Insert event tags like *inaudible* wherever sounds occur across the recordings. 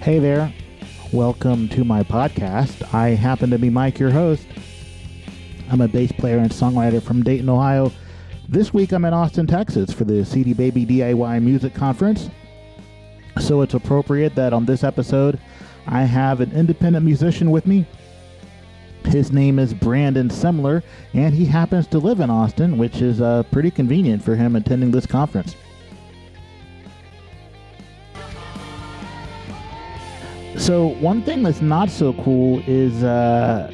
Hey there. Welcome to my podcast. I happen to be Mike, your host. I'm a bass player and songwriter from Dayton, Ohio. This week I'm in Austin, Texas for the CD Baby DIY Music Conference. So it's appropriate that on this episode I have an independent musician with me. His name is Brandon Semler, and he happens to live in Austin, which is uh, pretty convenient for him attending this conference. So, one thing that's not so cool is uh,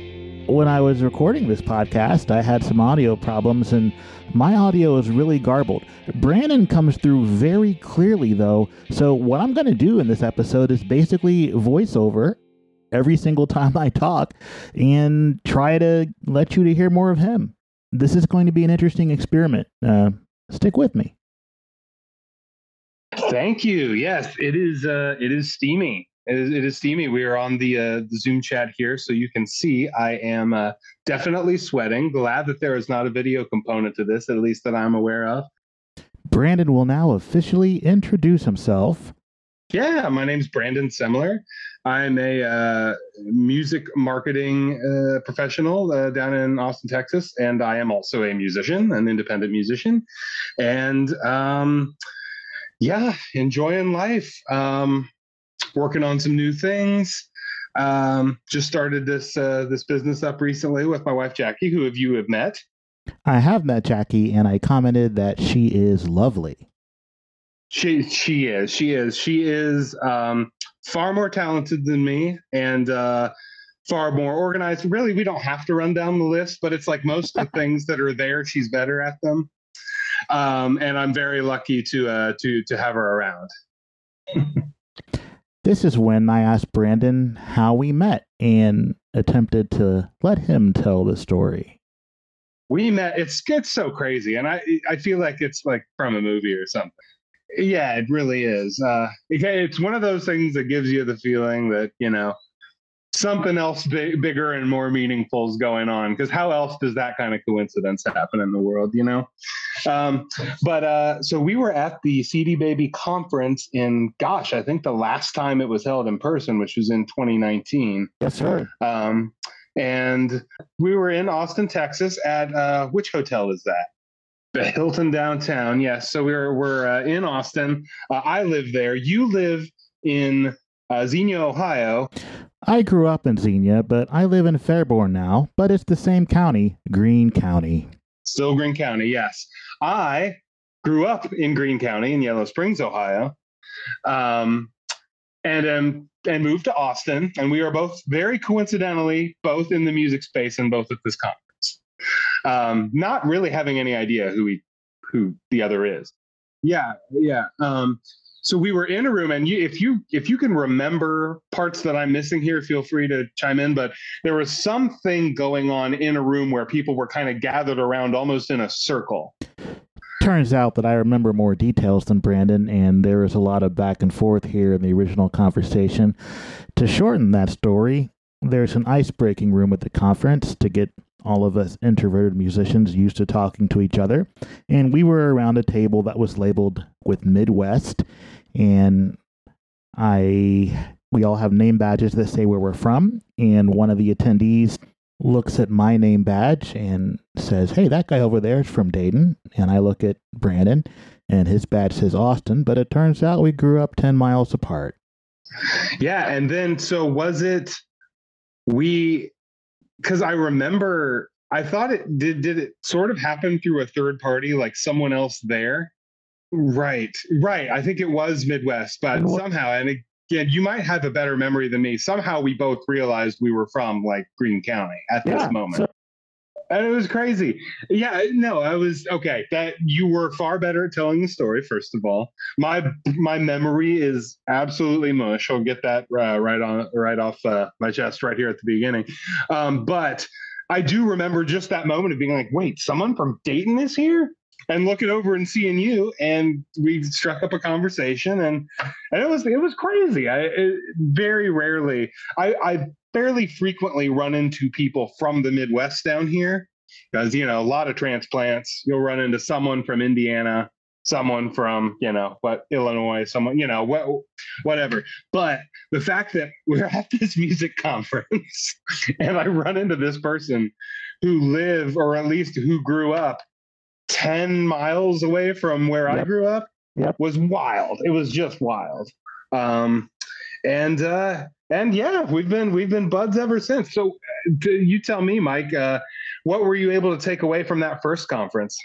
when I was recording this podcast, I had some audio problems and my audio is really garbled. Brandon comes through very clearly, though. So, what I'm going to do in this episode is basically voiceover every single time I talk and try to let you to hear more of him. This is going to be an interesting experiment. Uh, stick with me. Thank you. Yes, it is. Uh, it is steamy. It is, it is steamy. We are on the, uh, the Zoom chat here, so you can see I am uh, definitely sweating. Glad that there is not a video component to this, at least that I'm aware of. Brandon will now officially introduce himself. Yeah, my name's Brandon Semler. I'm a uh, music marketing uh, professional uh, down in Austin, Texas, and I am also a musician, an independent musician, and um, yeah, enjoying life. Um, working on some new things. Um, just started this uh, this business up recently with my wife Jackie, who have you have met. I have met Jackie, and I commented that she is lovely. She she is she is she is um, far more talented than me, and uh, far more organized. Really, we don't have to run down the list, but it's like most of the *laughs* things that are there, she's better at them. Um, and I'm very lucky to uh, to to have her around. *laughs* This is when I asked Brandon how we met and attempted to let him tell the story. We met. It's it's so crazy, and I I feel like it's like from a movie or something. Yeah, it really is. Uh, it's one of those things that gives you the feeling that you know something else big, bigger and more meaningful is going on. Because how else does that kind of coincidence happen in the world, you know? Um, but uh, so we were at the CD Baby conference in, gosh, I think the last time it was held in person, which was in 2019. Yes, sir. Um, and we were in Austin, Texas at uh, which hotel is that? The Hilton downtown. Yes. So we're we're uh, in Austin. Uh, I live there. You live in uh, Xenia, Ohio. I grew up in Xenia, but I live in Fairborn now, but it's the same county, Greene County. Still Greene County, yes. I grew up in Greene County in Yellow Springs, Ohio, um, and um, and moved to Austin. And we are both very coincidentally both in the music space and both at this conference. Um, not really having any idea who we who the other is. Yeah, yeah. Um, so we were in a room and you, if you if you can remember parts that i'm missing here feel free to chime in but there was something going on in a room where people were kind of gathered around almost in a circle. Turns out that i remember more details than brandon and there was a lot of back and forth here in the original conversation. To shorten that story there's an ice breaking room at the conference to get all of us introverted musicians used to talking to each other. And we were around a table that was labeled with Midwest. And I, we all have name badges that say where we're from. And one of the attendees looks at my name badge and says, Hey, that guy over there is from Dayton. And I look at Brandon and his badge says Austin. But it turns out we grew up 10 miles apart. Yeah. And then, so was it, we because I remember I thought it did did it sort of happen through a third party, like someone else there. Right, right. I think it was Midwest, but somehow, and again, you might have a better memory than me. Somehow, we both realized we were from like Greene County at yeah, this moment. So- and it was crazy. Yeah, no, I was okay. That you were far better at telling the story. First of all, my my memory is absolutely mush. I'll get that uh, right on right off uh, my chest right here at the beginning. Um, but I do remember just that moment of being like, "Wait, someone from Dayton is here." and looking over and seeing you and we struck up a conversation and and it was it was crazy i it, very rarely i i fairly frequently run into people from the midwest down here because you know a lot of transplants you'll run into someone from indiana someone from you know what Illinois, someone you know what whatever. But the fact that we're at this music *laughs* conference and I run into this person who live or at least who grew up 10 miles away from where yep. I grew up yep. was wild. It was just wild. Um, and uh, and yeah, we've been we've been buds ever since. So you tell me, Mike, uh, what were you able to take away from that first conference?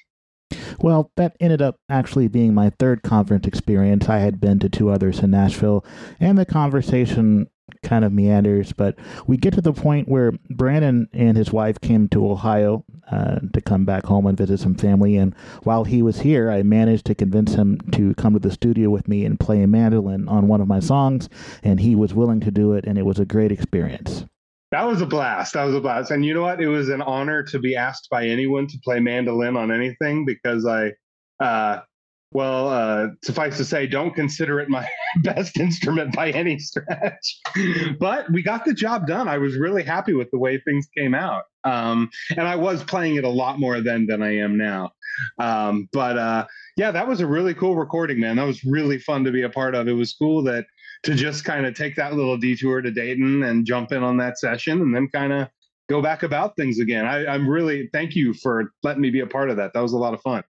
Well, that ended up actually being my third conference experience. I had been to two others in Nashville, and the conversation kind of meanders, but we get to the point where Brandon and his wife came to Ohio uh, to come back home and visit some family. And while he was here, I managed to convince him to come to the studio with me and play mandolin on one of my songs, and he was willing to do it, and it was a great experience. That was a blast. That was a blast. And you know what? It was an honor to be asked by anyone to play mandolin on anything because I, uh, well, uh, suffice to say, don't consider it my *laughs* best instrument by any stretch. but we got the job done. I was really happy with the way things came out. Um, and I was playing it a lot more then than I am now. Um, but uh, yeah, that was a really cool recording, man. That was really fun to be a part of. It was cool that to just kind of take that little detour to Dayton and jump in on that session and then kind of go back about things again. I, I'm really thank you for letting me be a part of that. That was a lot of fun.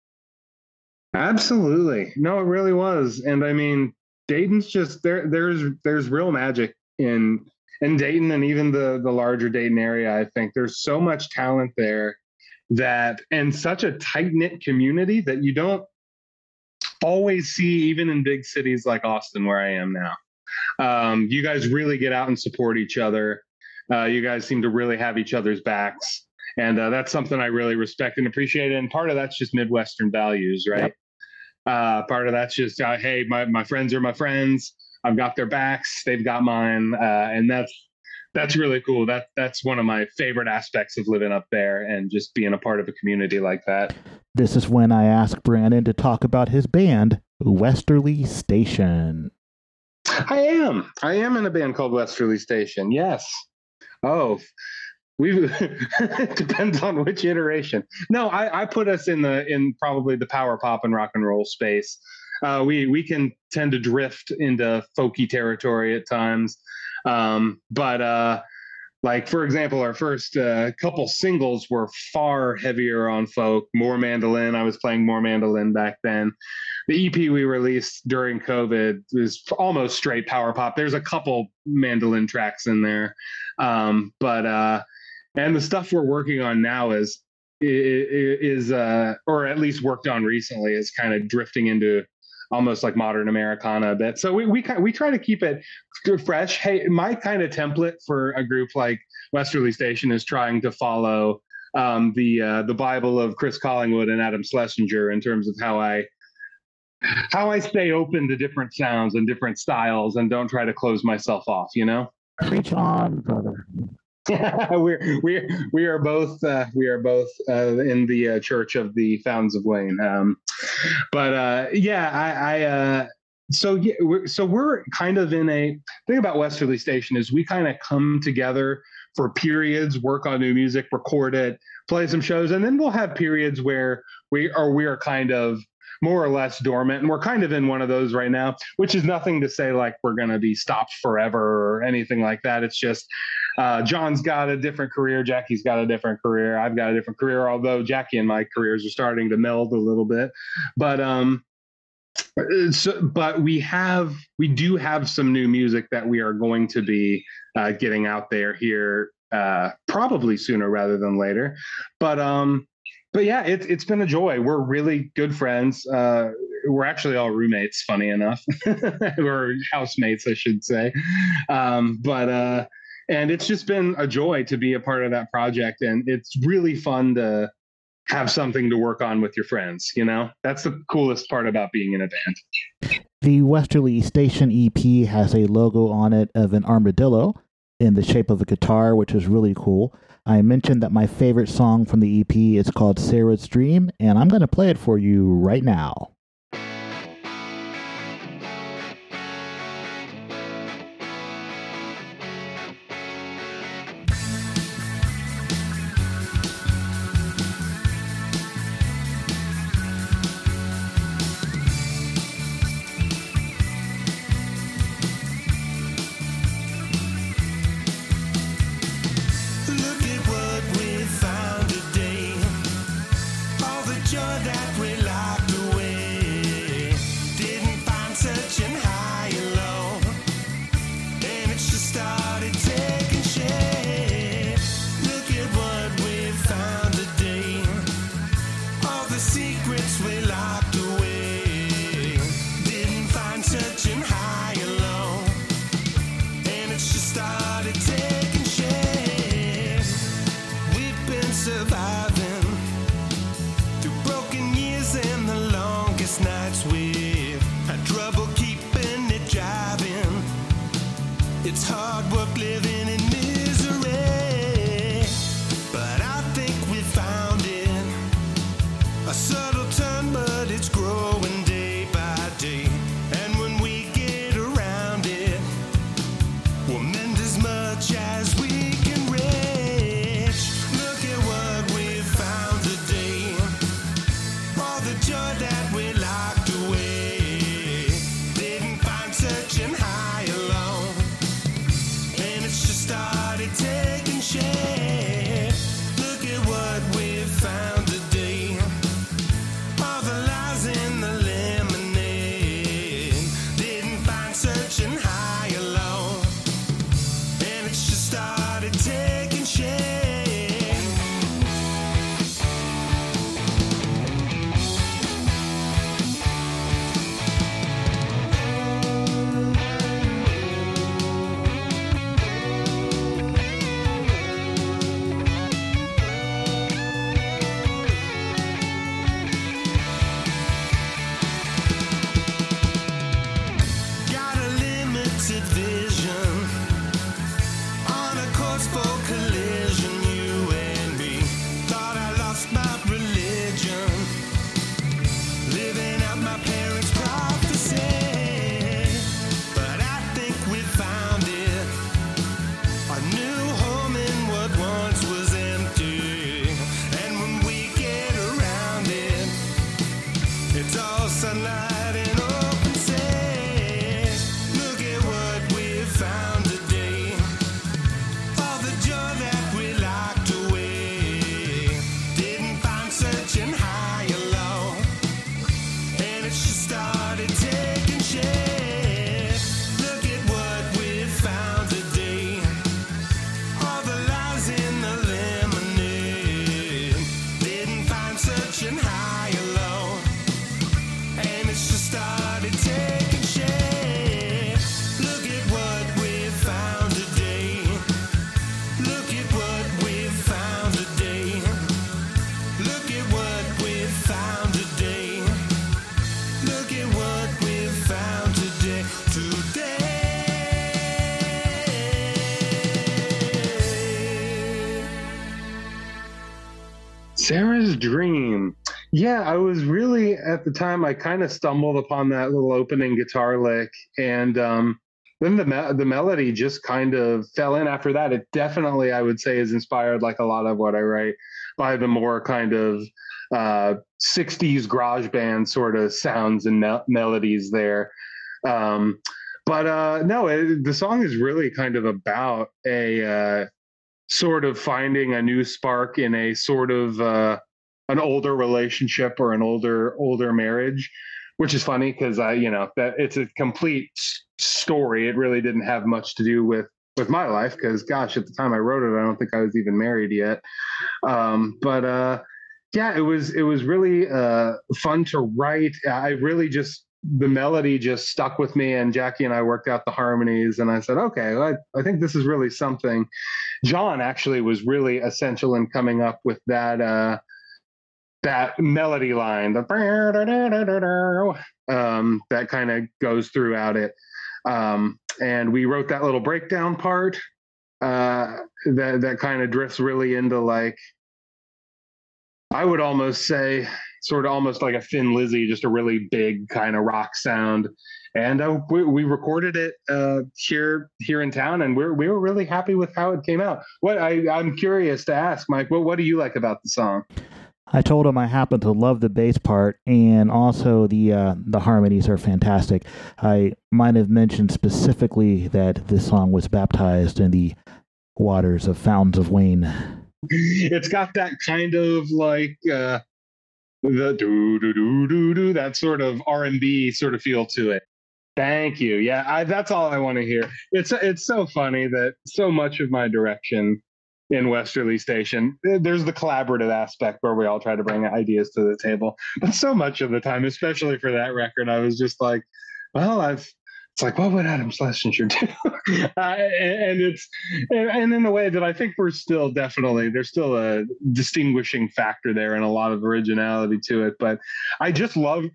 Absolutely. No, it really was. And I mean, Dayton's just there there's there's real magic in in Dayton and even the the larger Dayton area. I think there's so much talent there that and such a tight knit community that you don't always see even in big cities like Austin where I am now. Um, you guys really get out and support each other. Uh, you guys seem to really have each other's backs. And uh, that's something I really respect and appreciate. And part of that's just Midwestern values, right? Yep. Uh, part of that's just, uh, hey, my, my friends are my friends. I've got their backs. They've got mine. Uh, and that's, that's really cool. That that's one of my favorite aspects of living up there and just being a part of a community like that. This is when I ask Brandon to talk about his band, Westerly Station. I am. I am in a band called Westerly Station. Yes. Oh, we *laughs* depends on which iteration. No, I, I put us in the in probably the power pop and rock and roll space. Uh, we we can tend to drift into folky territory at times, um, but uh, like for example our first uh, couple singles were far heavier on folk. More mandolin. I was playing more mandolin back then. The ep we released during covid was almost straight power pop. There's a couple mandolin tracks in there. Um, but uh and the stuff we're working on now is is uh or at least worked on recently is kind of drifting into almost like modern Americana a bit. So we we we try to keep it fresh. Hey, my kind of template for a group like Westerly Station is trying to follow um, the uh, the Bible of Chris Collingwood and Adam Schlesinger in terms of how I how I stay open to different sounds and different styles and don't try to close myself off. You know. Preach on, brother. *laughs* we're we we are both uh, we are both uh, in the uh, Church of the Fountains of Wayne. Um, but uh, yeah, I, I uh, so yeah, we're, so we're kind of in a thing about Westerly Station is we kind of come together for periods, work on new music, record it, play some shows, and then we'll have periods where we are we are kind of more or less dormant. And we're kind of in one of those right now, which is nothing to say like we're going to be stopped forever or anything like that. It's just uh, John's got a different career. Jackie's got a different career. I've got a different career, although Jackie and my careers are starting to meld a little bit. But, um, so, but we have we do have some new music that we are going to be uh, getting out there here uh, probably sooner rather than later. But um, but yeah, it's it's been a joy. We're really good friends. Uh, we're actually all roommates, funny enough, *laughs* or housemates, I should say. Um, but uh, and it's just been a joy to be a part of that project, and it's really fun to have something to work on with your friends. You know, that's the coolest part about being in a band. The Westerly Station EP has a logo on it of an armadillo in the shape of a guitar, which is really cool. I mentioned that my favorite song from the EP is called Sarah's Dream, and I'm going to play it for you right now. Sarah's Dream. Yeah, I was really at the time. I kind of stumbled upon that little opening guitar lick, and um, then the me- the melody just kind of fell in after that. It definitely, I would say, is inspired like a lot of what I write by the more kind of uh, '60s garage band sort of sounds and me- melodies there. Um, but uh, no, it, the song is really kind of about a uh, sort of finding a new spark in a sort of uh, an older relationship or an older older marriage which is funny because i you know that it's a complete story. It really didn't have much to do with with my life because gosh at the time i wrote it i don't think i was even married yet. Um, but uh yeah it was it was really uh fun to write. I really just the melody just stuck with me and jackie and i worked out the harmonies and i said okay I, I think this is really something. John actually was really essential in coming up with that uh that melody line the um that kind of goes throughout it. Um and we wrote that little breakdown part uh that that kind of drifts really into like i would almost say sort of almost like a Thin Lizzy, just a really big kind of rock sound. And uh, we, we, recorded it uh, here here in town, and we're we were really happy with how it came out. What I, I'm curious to ask, Mike, what what do you like about the song? I told him I happen to love the bass part, and also the uh, the harmonies are fantastic. I might have mentioned specifically that this song was baptized in the waters of Fountains of Wayne. It's got that kind of like uh, the do do do do do that sort of R and B sort of feel to it. Thank you. Yeah, I, that's all I want to hear. It's it's so funny that so much of my direction in Westerly Station, eh, there's the collaborative aspect where we all try to bring ideas to the table. But so much of the time, especially for that record, I was just like, well, I've it's like, what would Adam Schlesinger do? *laughs* *laughs* uh, and, it's, and, in a way that I think we're still definitely, there's still a distinguishing factor there and a lot of originality to it. But I just love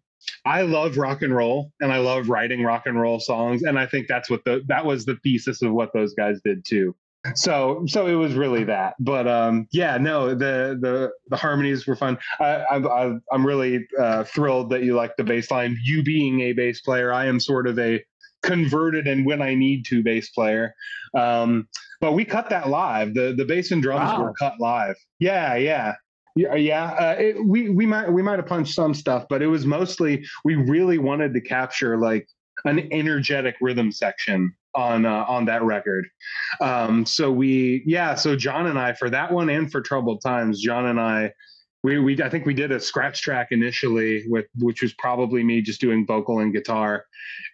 I love rock and roll and I love writing rock and roll songs. And I think that's what the that was the thesis of what those guys did too. So so it was really that. But um yeah, no, the the the harmonies were fun. I I I'm really uh, thrilled that you like the bass line. You being a bass player, I am sort of a converted and when I need to bass player. Um, but we cut that live. The the bass and drums wow. were cut live. Yeah, yeah. Yeah, yeah. Uh, it, we we might we might have punched some stuff, but it was mostly we really wanted to capture like an energetic rhythm section on uh, on that record. Um, so we yeah. So John and I for that one and for Troubled Times, John and I we we I think we did a scratch track initially with which was probably me just doing vocal and guitar,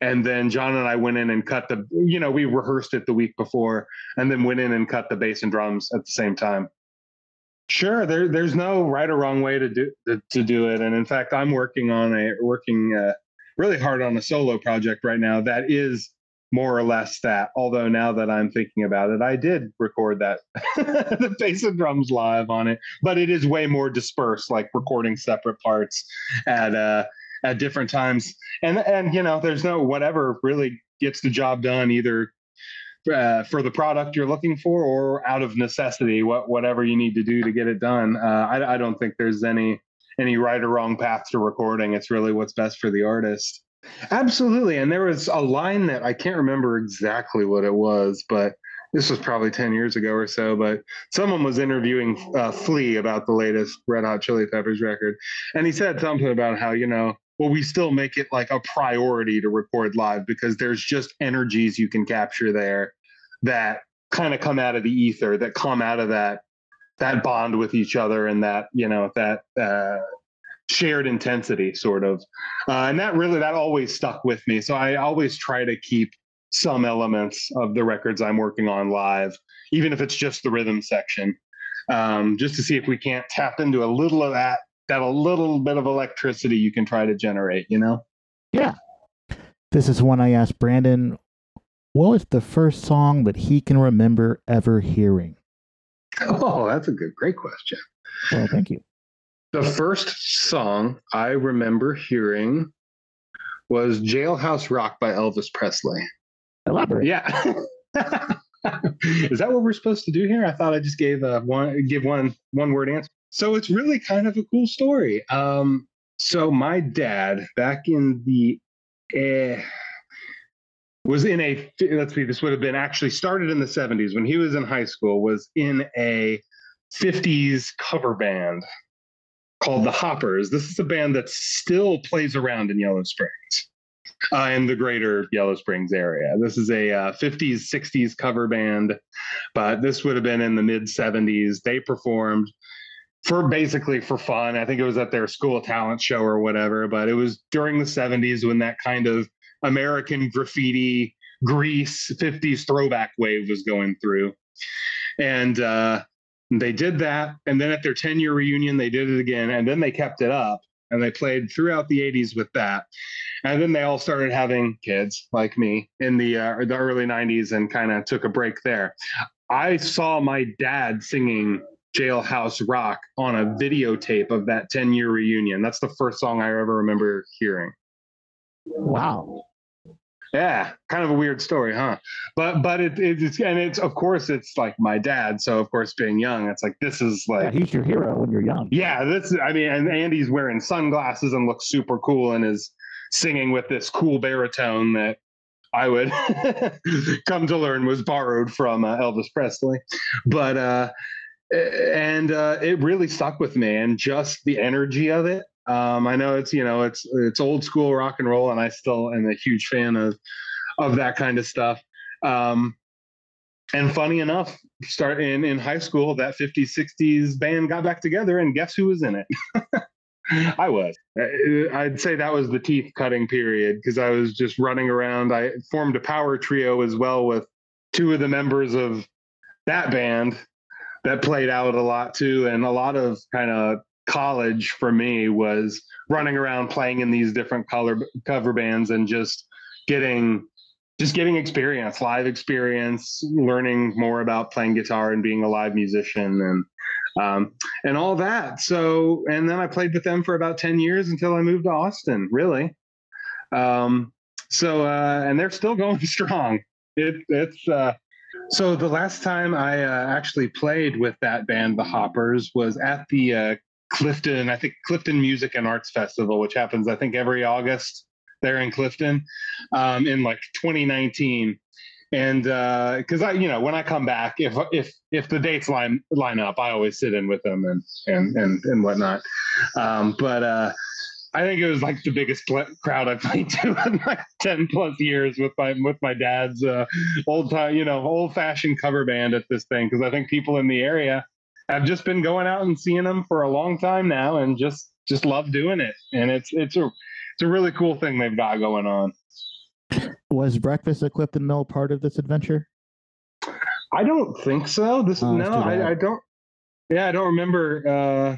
and then John and I went in and cut the you know we rehearsed it the week before and then went in and cut the bass and drums at the same time. Sure, there there's no right or wrong way to do to, to do it, and in fact, I'm working on a working uh, really hard on a solo project right now that is more or less that. Although now that I'm thinking about it, I did record that *laughs* the bass and drums live on it, but it is way more dispersed, like recording separate parts at uh at different times. And and you know, there's no whatever really gets the job done either uh, for the product you're looking for or out of necessity what whatever you need to do to get it done uh, I, I don't think there's any any right or wrong path to recording it's really what's best for the artist absolutely and there was a line that i can't remember exactly what it was but this was probably 10 years ago or so, but someone was interviewing uh, Flea about the latest Red Hot Chili Peppers record. And he said something about how, you know, well, we still make it like a priority to record live because there's just energies you can capture there that kind of come out of the ether, that come out of that that bond with each other and that you know that uh, shared intensity, sort of. Uh, and that really that always stuck with me. So I always try to keep some elements of the records I'm working on live, even if it's just the rhythm section, um, just to see if we can't tap into a little of that that a little bit of electricity you can try to generate, you know? Yeah. This is one I asked Brandon. What was the first song that he can remember ever hearing? Oh, that's a good, great question. Well, thank you. The first song I remember hearing was Jailhouse Rock by Elvis Presley. Elaborate. Yeah. *laughs* Is that what we're supposed to do here? I thought I just gave a one give one one word answer. So it's really kind of a cool story. Um, so my dad, back in the eh, was in a let's see, this would have been actually started in the 70s when he was in high school, was in a 50s cover band called the Hoppers. This is a band that still plays around in Yellow Springs. Uh, in the greater Yellow Springs area. This is a uh, 50s, 60s cover band, but this would have been in the mid 70s. They performed for basically for fun. I think it was at their school talent show or whatever, but it was during the 70s when that kind of American graffiti Grease 50s throwback wave was going through. And uh, they did that. And then at their 10 year reunion, they did it again. And then they kept it up and they played throughout the 80s with that. And then they all started having kids like me in the, uh, the early 90s and kind of took a break there. I saw my dad singing Jailhouse Rock on a videotape of that 10 year reunion. That's the first song I ever remember hearing. Wow. Yeah, kind of a weird story, huh? But but it, it's and it's of course it's like my dad. So of course, being young, it's like this is like yeah, he's your hero when you're young. Yeah, this I mean, and Andy's wearing sunglasses and looks super cool and is singing with this cool baritone that I would *laughs* come to learn was borrowed from uh, Elvis Presley. But uh, and uh, it really stuck with me and just the energy of it um, i know it's you know it's it's old school rock and roll and i still am a huge fan of of that kind of stuff um, and funny enough start in in high school that 50s 60s band got back together and guess who was in it *laughs* I was. Uh, I'd say that was the teeth cutting period because I was just running around. I formed a power trio as well with two of the members of that band that played out a lot too. And a lot of kind of college for me was running around playing in these different color cover bands and just getting just getting experience, live experience, learning more about playing guitar and being a live musician. And um, and all that. So, and then I played with them for about 10 years until I moved to Austin, really. Um, so, uh, and they're still *laughs* going strong. It, it's, uh, so the last time I uh, actually played with that band, the Hoppers, was at the uh, Clifton, I think Clifton Music and Arts Festival, which happens, I think, every August there in Clifton um, in like 2019 and because uh, I, you know, when I come back, if if if the dates line line up, I always sit in with them and and and and whatnot. Um, but uh, I think it was like the biggest pl- crowd I've played to *laughs* in like ten plus years with my with my dad's uh, old time, you know, old fashioned cover band at this thing because I think people in the area have just been going out and seeing them for a long time now and just just love doing it, and it's it's a it's a really cool thing they've got going on. Was breakfast at Clifton Mill part of this adventure? I don't think so. This oh, no, I, I, don't. Yeah, I don't remember. Uh,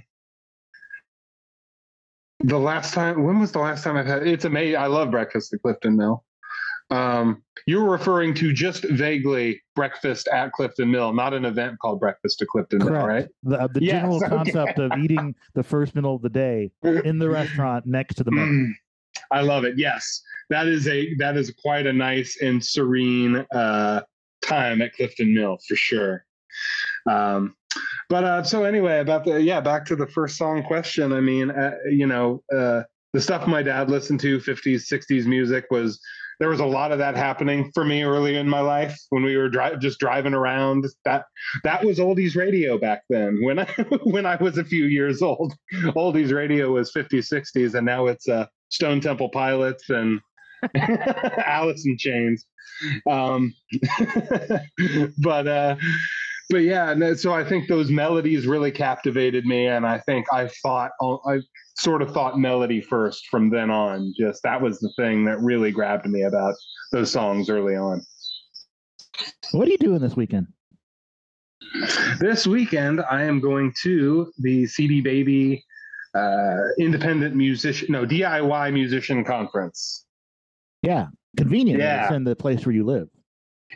the last time. When was the last time I've had? It's amazing. I love breakfast at Clifton Mill. Um, you're referring to just vaguely breakfast at Clifton Mill, not an event called Breakfast at Clifton Correct. Mill, right? The, uh, the yes, general okay. concept of eating the first meal of the day in the restaurant next to the mill. Mm, I love it. Yes, that is a that is quite a nice and serene uh, time at Clifton Mill for sure. Um, but uh, so anyway, about the yeah, back to the first song question. I mean, uh, you know, uh, the stuff my dad listened to, 50s, 60s music was there was a lot of that happening for me early in my life when we were dri- just driving around. That that was oldies radio back then. When I *laughs* when I was a few years old, oldies radio was 50s, 60s, and now it's uh, Stone Temple Pilots and *laughs* Alice in Chains. Um, *laughs* but uh, but yeah, so I think those melodies really captivated me, and I think I thought I sort of thought melody first from then on. Just that was the thing that really grabbed me about those songs early on. What are you doing this weekend? This weekend, I am going to the CD Baby uh, Independent Musician, no DIY Musician Conference. Yeah, convenient. Yeah. It's in the place where you live.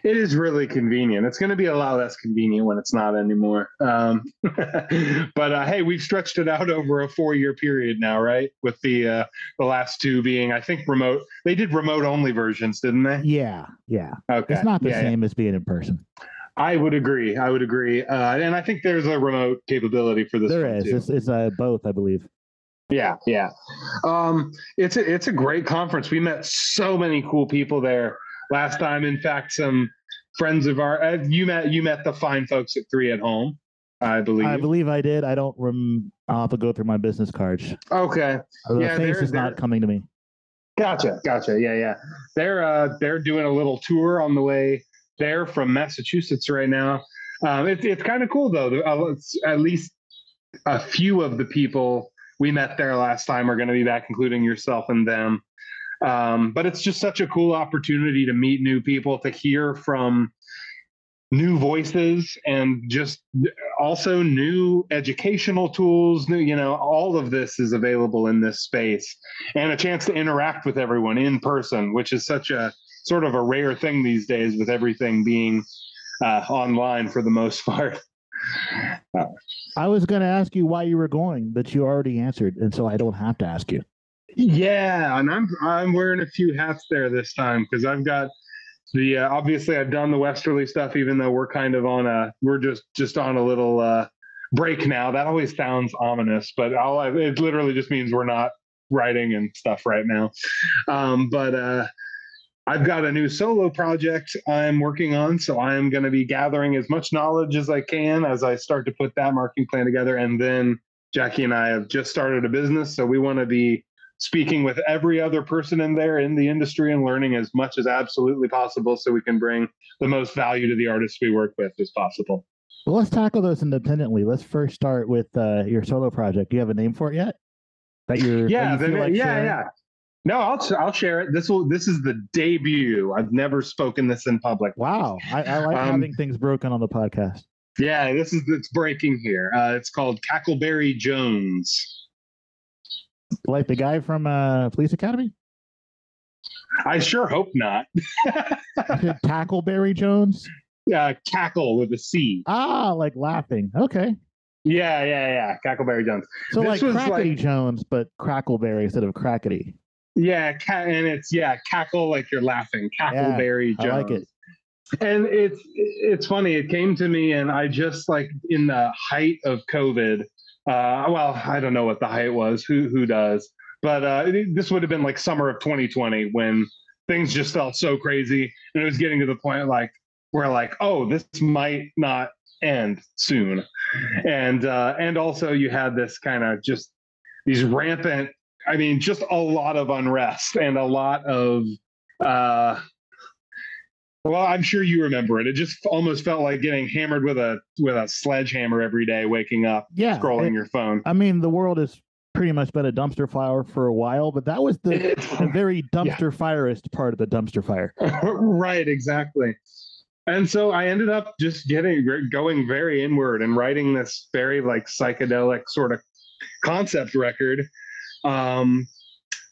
It is really convenient. It's going to be a lot less convenient when it's not anymore. Um, *laughs* but uh, hey, we've stretched it out over a four-year period now, right? With the uh, the last two being, I think, remote. They did remote-only versions, didn't they? Yeah, yeah. Okay. It's not the yeah, same yeah. as being in person. I would agree. I would agree, uh, and I think there's a remote capability for this. There is. Too. It's, it's uh, both, I believe. Yeah, yeah. Um, it's a, it's a great conference. We met so many cool people there last time. In fact, some friends of our uh, you met you met the fine folks at Three at Home. I believe. I believe I did. I don't rem. I'll have to go through my business cards. Okay. The yeah, face is not coming to me. Gotcha, gotcha. Yeah, yeah. They're uh, they're doing a little tour on the way there from Massachusetts right now. Um, it's it's kind of cool though. Uh, at least a few of the people we met there last time are going to be back, including yourself and them. Um, but it's just such a cool opportunity to meet new people, to hear from new voices, and just also new educational tools. New, you know, all of this is available in this space, and a chance to interact with everyone in person, which is such a sort of a rare thing these days, with everything being uh, online for the most *laughs* part. I was going to ask you why you were going, but you already answered, and so I don't have to ask you. Yeah, and I'm I'm wearing a few hats there this time because I've got the uh, obviously I've done the Westerly stuff, even though we're kind of on a we're just just on a little uh, break now. That always sounds ominous, but all it literally just means we're not writing and stuff right now. Um, but uh, I've got a new solo project I'm working on, so I am going to be gathering as much knowledge as I can as I start to put that marketing plan together. And then Jackie and I have just started a business, so we want to be speaking with every other person in there in the industry and learning as much as absolutely possible, so we can bring the most value to the artists we work with as possible. Well, let's tackle those independently. Let's first start with uh, your solo project. Do you have a name for it yet? That you're yeah, that you like yeah, sharing? yeah. No, I'll I'll share it. This will this is the debut. I've never spoken this in public. Wow, I, I like um, having things broken on the podcast. Yeah, this is it's breaking here. Uh, it's called Cackleberry Jones. Like the guy from uh, Police Academy. I sure hope not. *laughs* *laughs* Tackleberry Jones. Yeah, cackle with a C. Ah, like laughing. Okay. Yeah, yeah, yeah. Cackleberry Jones. So This like was Crackety like- Jones, but Crackleberry instead of Crackety. Yeah, ca- and it's yeah, cackle like you're laughing. Cackleberry I Jones. I like it. And it's it's funny. It came to me, and I just like in the height of COVID. Uh, well, I don't know what the height was. Who who does? But uh, it- this would have been like summer of 2020 when things just felt so crazy, and it was getting to the point like where like, oh, this might not end soon, and uh, and also you had this kind of just these rampant. I mean, just a lot of unrest and a lot of uh, well, I'm sure you remember it. It just almost felt like getting hammered with a with a sledgehammer every day, waking up, Yeah. scrolling it- your phone. I mean, the world has pretty much been a dumpster fire for a while, but that was the, the very *laughs* dumpster fireest part of the dumpster fire. *laughs* right, exactly. And so I ended up just getting going very inward and writing this very like psychedelic sort of concept record. Um,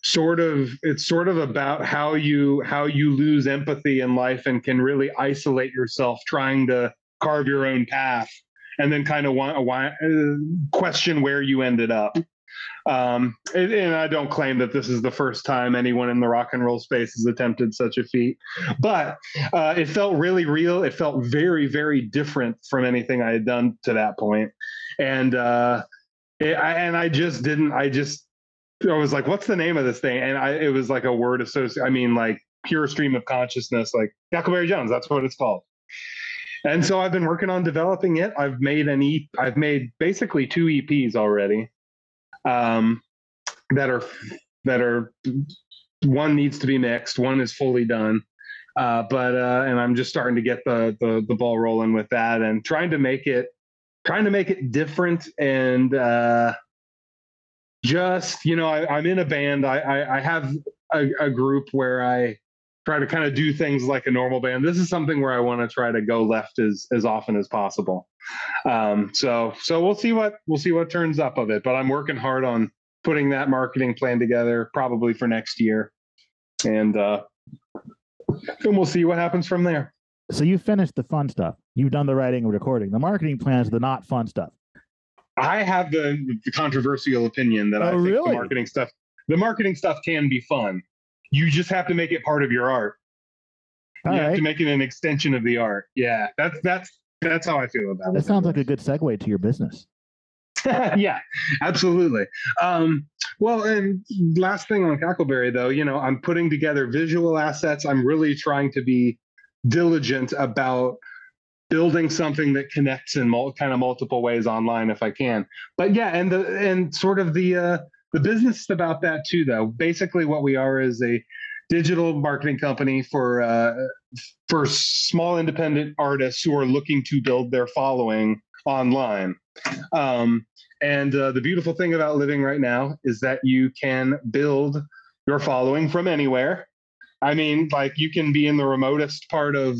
sort of it's sort of about how you how you lose empathy in life and can really isolate yourself trying to carve your own path and then kind of want, want, uh, question where you ended up. Um, and, and i don't claim that this is the first time anyone in the rock and roll space has attempted such a feat but uh, it felt really real. It felt very very different from anything i had done to that point. And uh, it, I, and i just didn't i just I was like, "What's the name of this thing?" And I, it was like a word associated. I mean, like pure stream of consciousness, like Cackleberry Jones. That's what it's called. And so I've been working on developing it. I've made an e. I've made basically two EPs already, um, that are that are one needs to be mixed. One is fully done. Uh, but uh, and I'm just starting to get the, the the ball rolling with that and trying to make it trying to make it different and uh, just you know I, i'm in a band i i, I have a, a group where i try to kind of do things like a normal band this is something where i want to try to go left as as often as possible um so so we'll see what we'll see what turns up of it but i'm working hard on putting that marketing plan together probably for next year and uh and we'll see what happens from there So you finished the fun stuff. You've done the writing and recording. The marketing plan is the not fun stuff. I have the, the controversial opinion that I Oh, think really? the marketing stuff the marketing stuff can be fun. You just have to make it part of your art. All you have to make it an extension of the art. Yeah, that's that's that's how I feel about That it. That sounds like a good segue to your business. *laughs* yeah, absolutely. Um, well, and last thing on Cackleberry, though, you know, I'm putting together visual assets. I'm really trying to be diligent about building something that connects in mul- kind of multiple ways online if I can. But yeah, and the and sort of the uh, the business about that too, though. Basically, what we are is a digital marketing company for uh, for small independent artists who are looking to build their following online. Um, and uh, the beautiful thing about living right now is that you can build your following from anywhere. I mean, like you can be in the remotest part of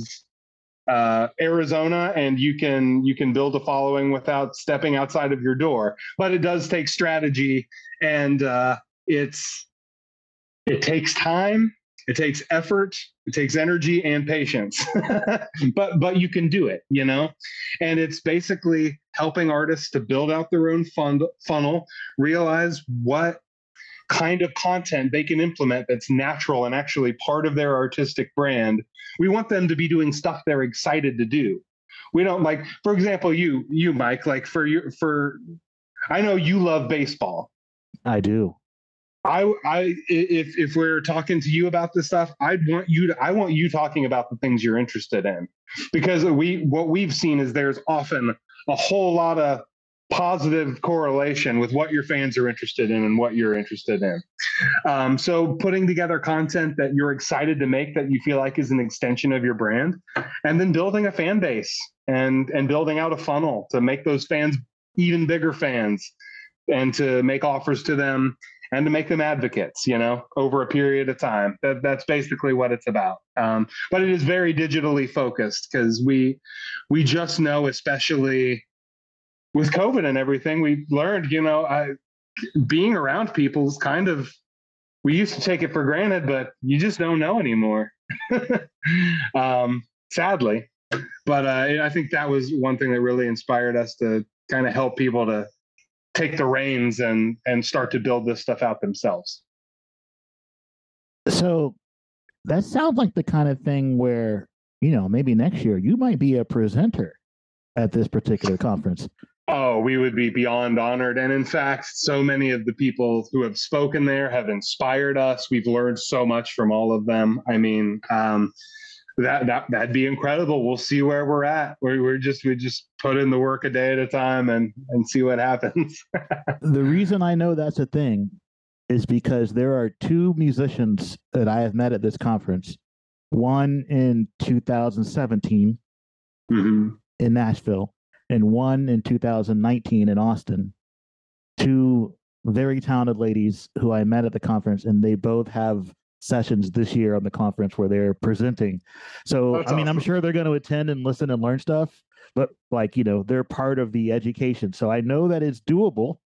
uh, Arizona, and you can you can build a following without stepping outside of your door. But it does take strategy, and uh, it's it takes time, it takes effort, it takes energy and patience. *laughs* but but you can do it, you know. And it's basically helping artists to build out their own fund, funnel, realize what kind of content they can implement that's natural and actually part of their artistic brand. We want them to be doing stuff they're excited to do. We don't like, for example, you, you, Mike, like for you, for, I know you love baseball. I do. I, I, if if we're talking to you about this stuff, I'd want you to. I want you talking about the things you're interested in, because we what we've seen is there's often a whole lot of positive correlation with what your fans are interested in and what you're interested in. Um, so putting together content that you're excited to make that you feel like is an extension of your brand, and then building a fan base and and building out a funnel to make those fans even bigger fans, and to make offers to them and to make them advocates, you know, over a period of time. That, that's basically what it's about. Um, but it is very digitally focused because we we just know, especially with COVID and everything, we learned, you know, I, being around people is kind of we used to take it for granted, but you just don't know anymore. *laughs* um, sadly, but uh, I think that was one thing that really inspired us to kind of help people to take the reins and and start to build this stuff out themselves. So that sounds like the kind of thing where, you know, maybe next year you might be a presenter at this particular conference. Oh, we would be beyond honored. And in fact, so many of the people who have spoken there have inspired us. We've learned so much from all of them. I mean, um, that that that'd be incredible. We'll see where we're at. We're, we're just we just put in the work a day at a time and and see what happens. *laughs* the reason I know that's a thing is because there are two musicians that I have met at this conference. One in 2017 mm-hmm. in Nashville, and one in 2019 in Austin. Two very talented ladies who I met at the conference, and they both have sessions this year on the conference where they're presenting. So, That's I mean, awesome. I'm sure they're going to attend and listen and learn stuff, but like, you know, they're part of the education. So I know that it's doable.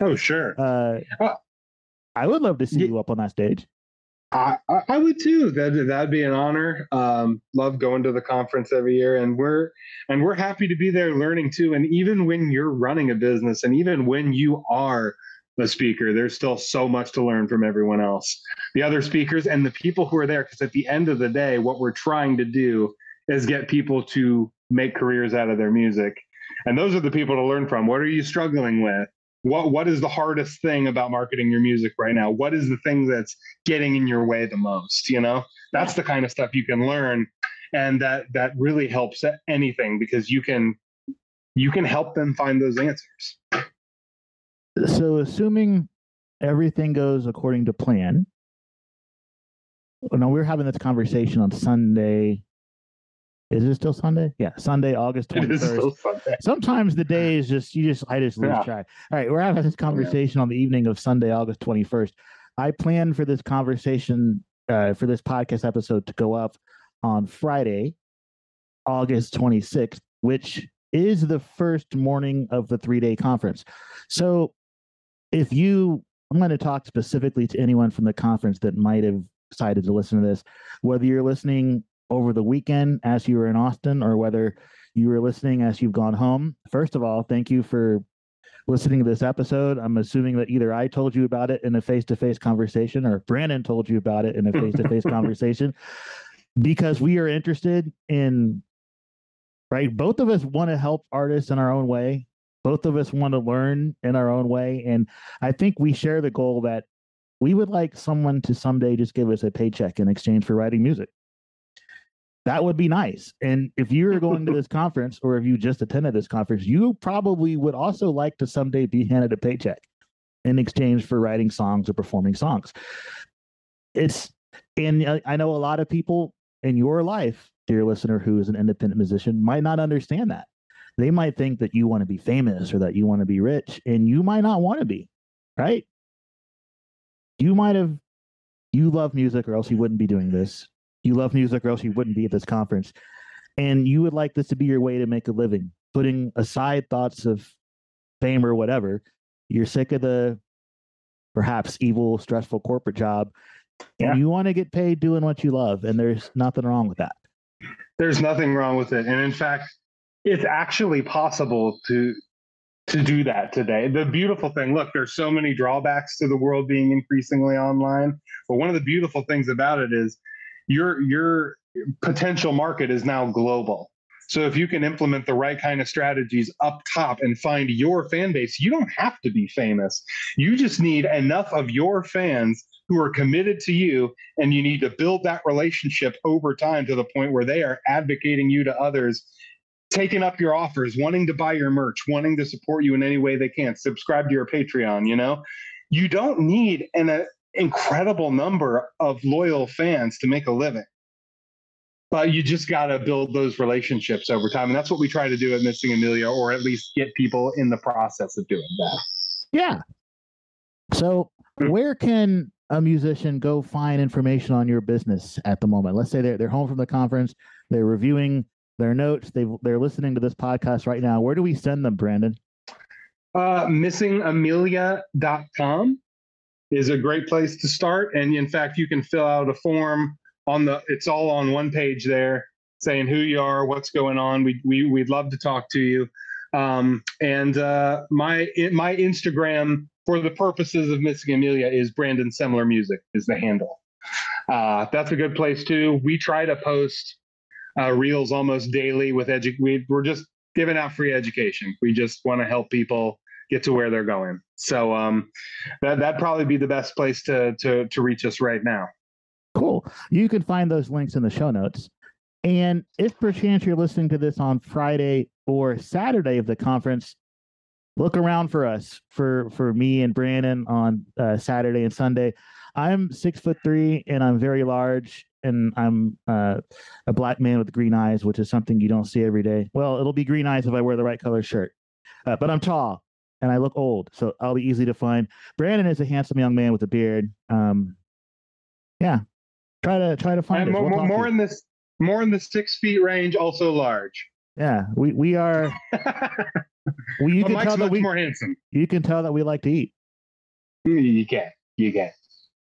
Oh, sure. Uh, uh, I would love to see yeah. you up on that stage. I, I would too. That that'd be an honor. Um, love going to the conference every year, and we're and we're happy to be there learning too. And even when you're running a business, and even when you are a speaker. There's still so much to learn from everyone else, the other speakers, and the people who are there. Because at the end of the day, what we're trying to do is get people to make careers out of their music. And those are the people to learn from. What are you struggling with? What what is the hardest thing about marketing your music right now? What is the thing that's getting in your way the most? You know, that's the kind of stuff you can learn, and that that really helps anything because you can you can help them find those answers so assuming everything goes according to plan oh, no we are having this conversation on sunday is it still sunday? Yeah sunday august 21st sometimes the day is just you just i just lose yeah. track. All right we're having this conversation yeah. on the evening of sunday august 21st i plan for this conversation uh, for this podcast episode to go up on friday august 26th which is the first morning of the three day conference. So if you, I'm going to talk specifically to anyone from the conference that might have decided to listen to this, whether you're listening over the weekend as you were in Austin or whether you were listening as you've gone home. First of all, thank you for listening to this episode. I'm assuming that either I told you about it in a face to face conversation or Brandon told you about it in a face to face conversation because we are interested in, right? Both of us want to help artists in our own way both of us want to learn in our own way and i think we share the goal that we would like someone to someday just give us a paycheck in exchange for writing music that would be nice and if you're *laughs* going to this conference or if you just attended this conference you probably would also like to someday be handed a paycheck in exchange for writing songs or performing songs it's and i know a lot of people in your life dear listener who is an independent musician might not understand that they might think that you want to be famous or that you want to be rich, and you might not want to be, right? You might have, you love music, or else you wouldn't be doing this. You love music, or else you wouldn't be at this conference. And you would like this to be your way to make a living, putting aside thoughts of fame or whatever. You're sick of the perhaps evil, stressful corporate job, yeah. and you want to get paid doing what you love. And there's nothing wrong with that. There's nothing wrong with it. And in fact, it's actually possible to to do that today. The beautiful thing, look, there's so many drawbacks to the world being increasingly online, but one of the beautiful things about it is your your potential market is now global. So if you can implement the right kind of strategies up top and find your fan base, you don't have to be famous. You just need enough of your fans who are committed to you and you need to build that relationship over time to the point where they are advocating you to others taking up your offers, wanting to buy your merch, wanting to support you in any way they can, subscribe to your Patreon, you know, you don't need an uh, incredible number of loyal fans to make a living. But you just got to build those relationships over time. And that's what we try to do at Missing Amelia, or at least get people in the process of doing that. Yeah. So, hmm. where can a musician go find information on your business at the moment? Let's say they're, they're home from the conference, they're reviewing their notes. They they're listening to this podcast right now. Where do we send them, Brandon? Uh, missingamelia.com is a great place to start. And in fact, you can fill out a form on the. It's all on one page there, saying who you are, what's going on. We we we'd love to talk to you. Um, and uh, my my Instagram for the purposes of Missing Amelia is Brandon Semler Music is the handle. Uh, that's a good place too. We try to post uh, reels almost daily with edu. We, we're just giving out free education. We just want to help people get to where they're going. So um, that that'd probably be the best place to to to reach us right now. Cool. You can find those links in the show notes. And if perchance you're listening to this on Friday or Saturday of the conference, look around for us for for me and Brandon on uh, Saturday and Sunday. I'm six foot three and I'm very large and I'm uh, a black man with green eyes, which is something you don't see every day. Well, it'll be green eyes if I wear the right color shirt, uh, but I'm tall and I look old, so I'll be easy to find. Brandon is a handsome young man with a beard. Um, yeah, try to try to find more, we'll more in this more in the six feet range, also large. Yeah, we we are. *laughs* well, you can Mike's tell that we more handsome. you can tell that we like to eat. You can, you can,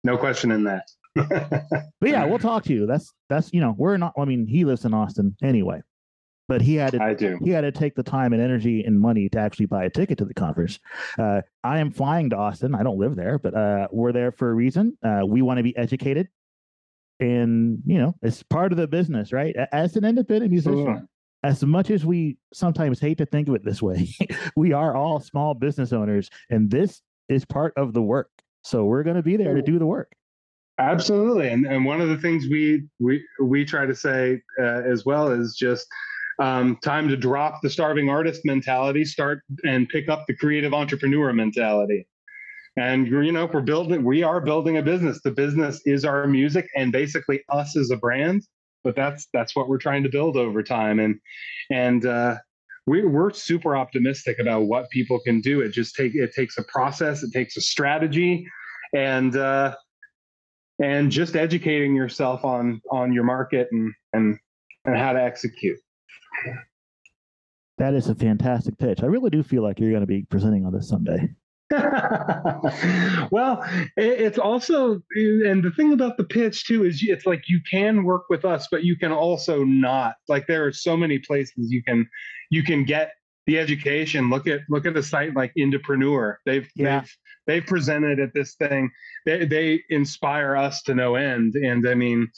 no question in that. *laughs* But yeah, we'll talk to you. That's that's you know we're not. I mean, he lives in Austin anyway, but he had to I do. he had to take the time and energy and money to actually buy a ticket to the conference. Uh, I am flying to Austin. I don't live there, but uh, we're there for a reason. Uh, we want to be educated, and you know, it's part of the business, right? As an independent musician, as much as we sometimes hate to think of it this way, *laughs* we are all small business owners, and this is part of the work. So we're going to be there to do the work. Absolutely, and and one of the things we we we try to say uh, as well is just um, time to drop the starving artist mentality, start and pick up the creative entrepreneur mentality. And you know, we're building, we are building a business. The business is our music, and basically us as a brand. But that's that's what we're trying to build over time, and and uh, we, we're super optimistic about what people can do. It just take it takes a process, it takes a strategy, and uh, and just educating yourself on on your market and and and how to execute. That is a fantastic pitch. I really do feel like you're going to be presenting on this someday. *laughs* well, it's also, and the thing about the pitch too is it's like you can work with us, but you can also not. Like there are so many places you can you can get the education. Look at look at a site like Indepreneur. They've Yeah. they've they've presented at this thing. They they inspire us to no end. And I mean,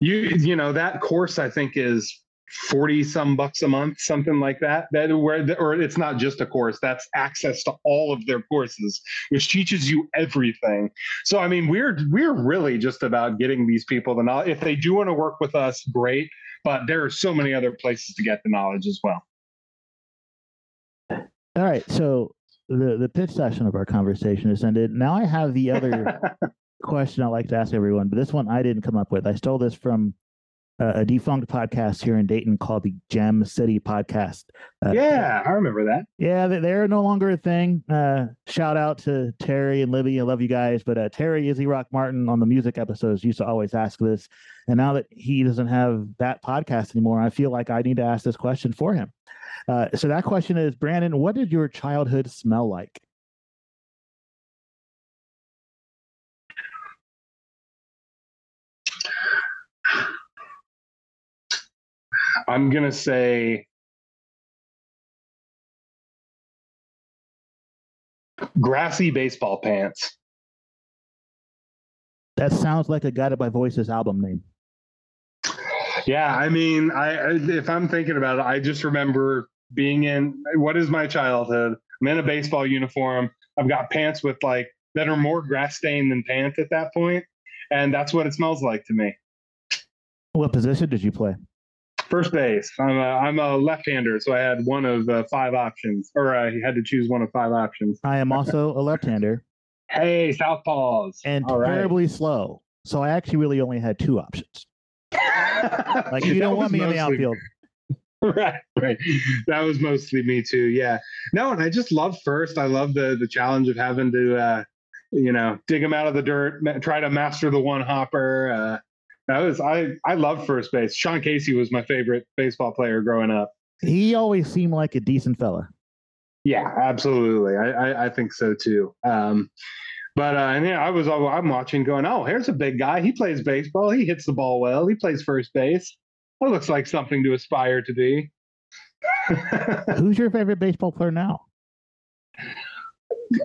you you know that course I think is 40 some bucks a month something like that that where the, or it's not just a course that's access to all of their courses which teaches you everything so i mean we're we're really just about getting these people the knowledge if they do want to work with us great but there are so many other places to get the knowledge as well All right. So the, the pitch session of our conversation is ended. Now I have the other *laughs* question I like to ask everyone, but this one I didn't come up with. I stole this from uh, a defunct podcast here in Dayton called the Gem City Podcast. Uh, yeah i remember that Yeah, they- they're no longer a thing. Uh, shout out to Terry and Libby. I love you guys. But uh, Terry Izzy Rock Martin on the music episodes used to always ask this. And now that he doesn't have that podcast anymore, I feel like I need to ask this question for him. Uh, so that question is Brandon, what did your childhood smell like? I'm gonna say grassy baseball pants That sounds like a Guided by Voices album name. Yeah, I mean, I I- if I'm thinking about it, I just remember being in what is my childhood? I'm in a baseball uniform. I've got pants with like that are more grass stained than pants at that point, and that's what it smells like to me. What position did you play? First base. I'm a I'm a left-hander, so I had one of uh, five options, or I had to choose one of five options. I am also a left hander Hey, southpaws, and All right. terribly slow. So I actually really only had two options. *laughs* Like you don't want me in the outfield. *laughs* right right that was mostly me too yeah no and i just love first i love the the challenge of having to uh you know dig them out of the dirt try to master the one hopper uh that was i i love first base sean casey was my favorite baseball player growing up He always seemed like a decent fella. yeah absolutely i i, I think so too um but uh, and yeah, I was I'm watching, going, "Oh, here's a big guy. He plays baseball. He hits the ball well. He plays first base. That looks like something to aspire to be." *laughs* Who's your favorite baseball player now?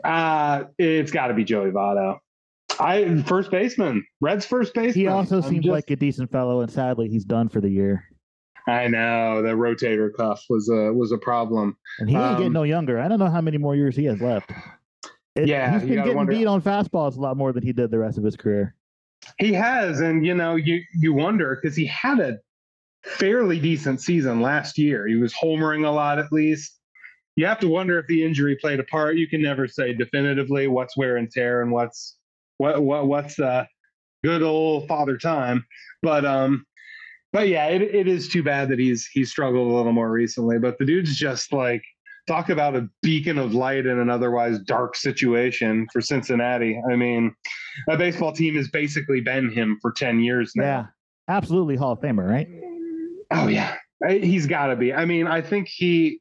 Uh, it's got to be Joey Votto. I first baseman, Reds first baseman. He also I'm seems just- like a decent fellow, and sadly, he's done for the year. I know the rotator cuff was a was a problem. And he ain't getting Um, no younger. I don't know how many more years he has left. It- Yeah, he's been getting wonder- beat on fastballs a lot more than he did the rest of his career. He has, and you know, you you wonder because he had a fairly decent season last year. He was homering a lot, at least. You have to wonder if the injury played a part. You can never say definitively what's wear and tear and what's what what what's uh, good old father time. But um, but yeah, it, it is too bad that he's he's struggled a little more recently. But the dude's just like talk about a beacon of light in an otherwise dark situation for Cincinnati. I mean, that baseball team has basically been him for 10 years now. Yeah, absolutely Hall of Famer, right? Oh, yeah. He's got to be. I mean, I think he,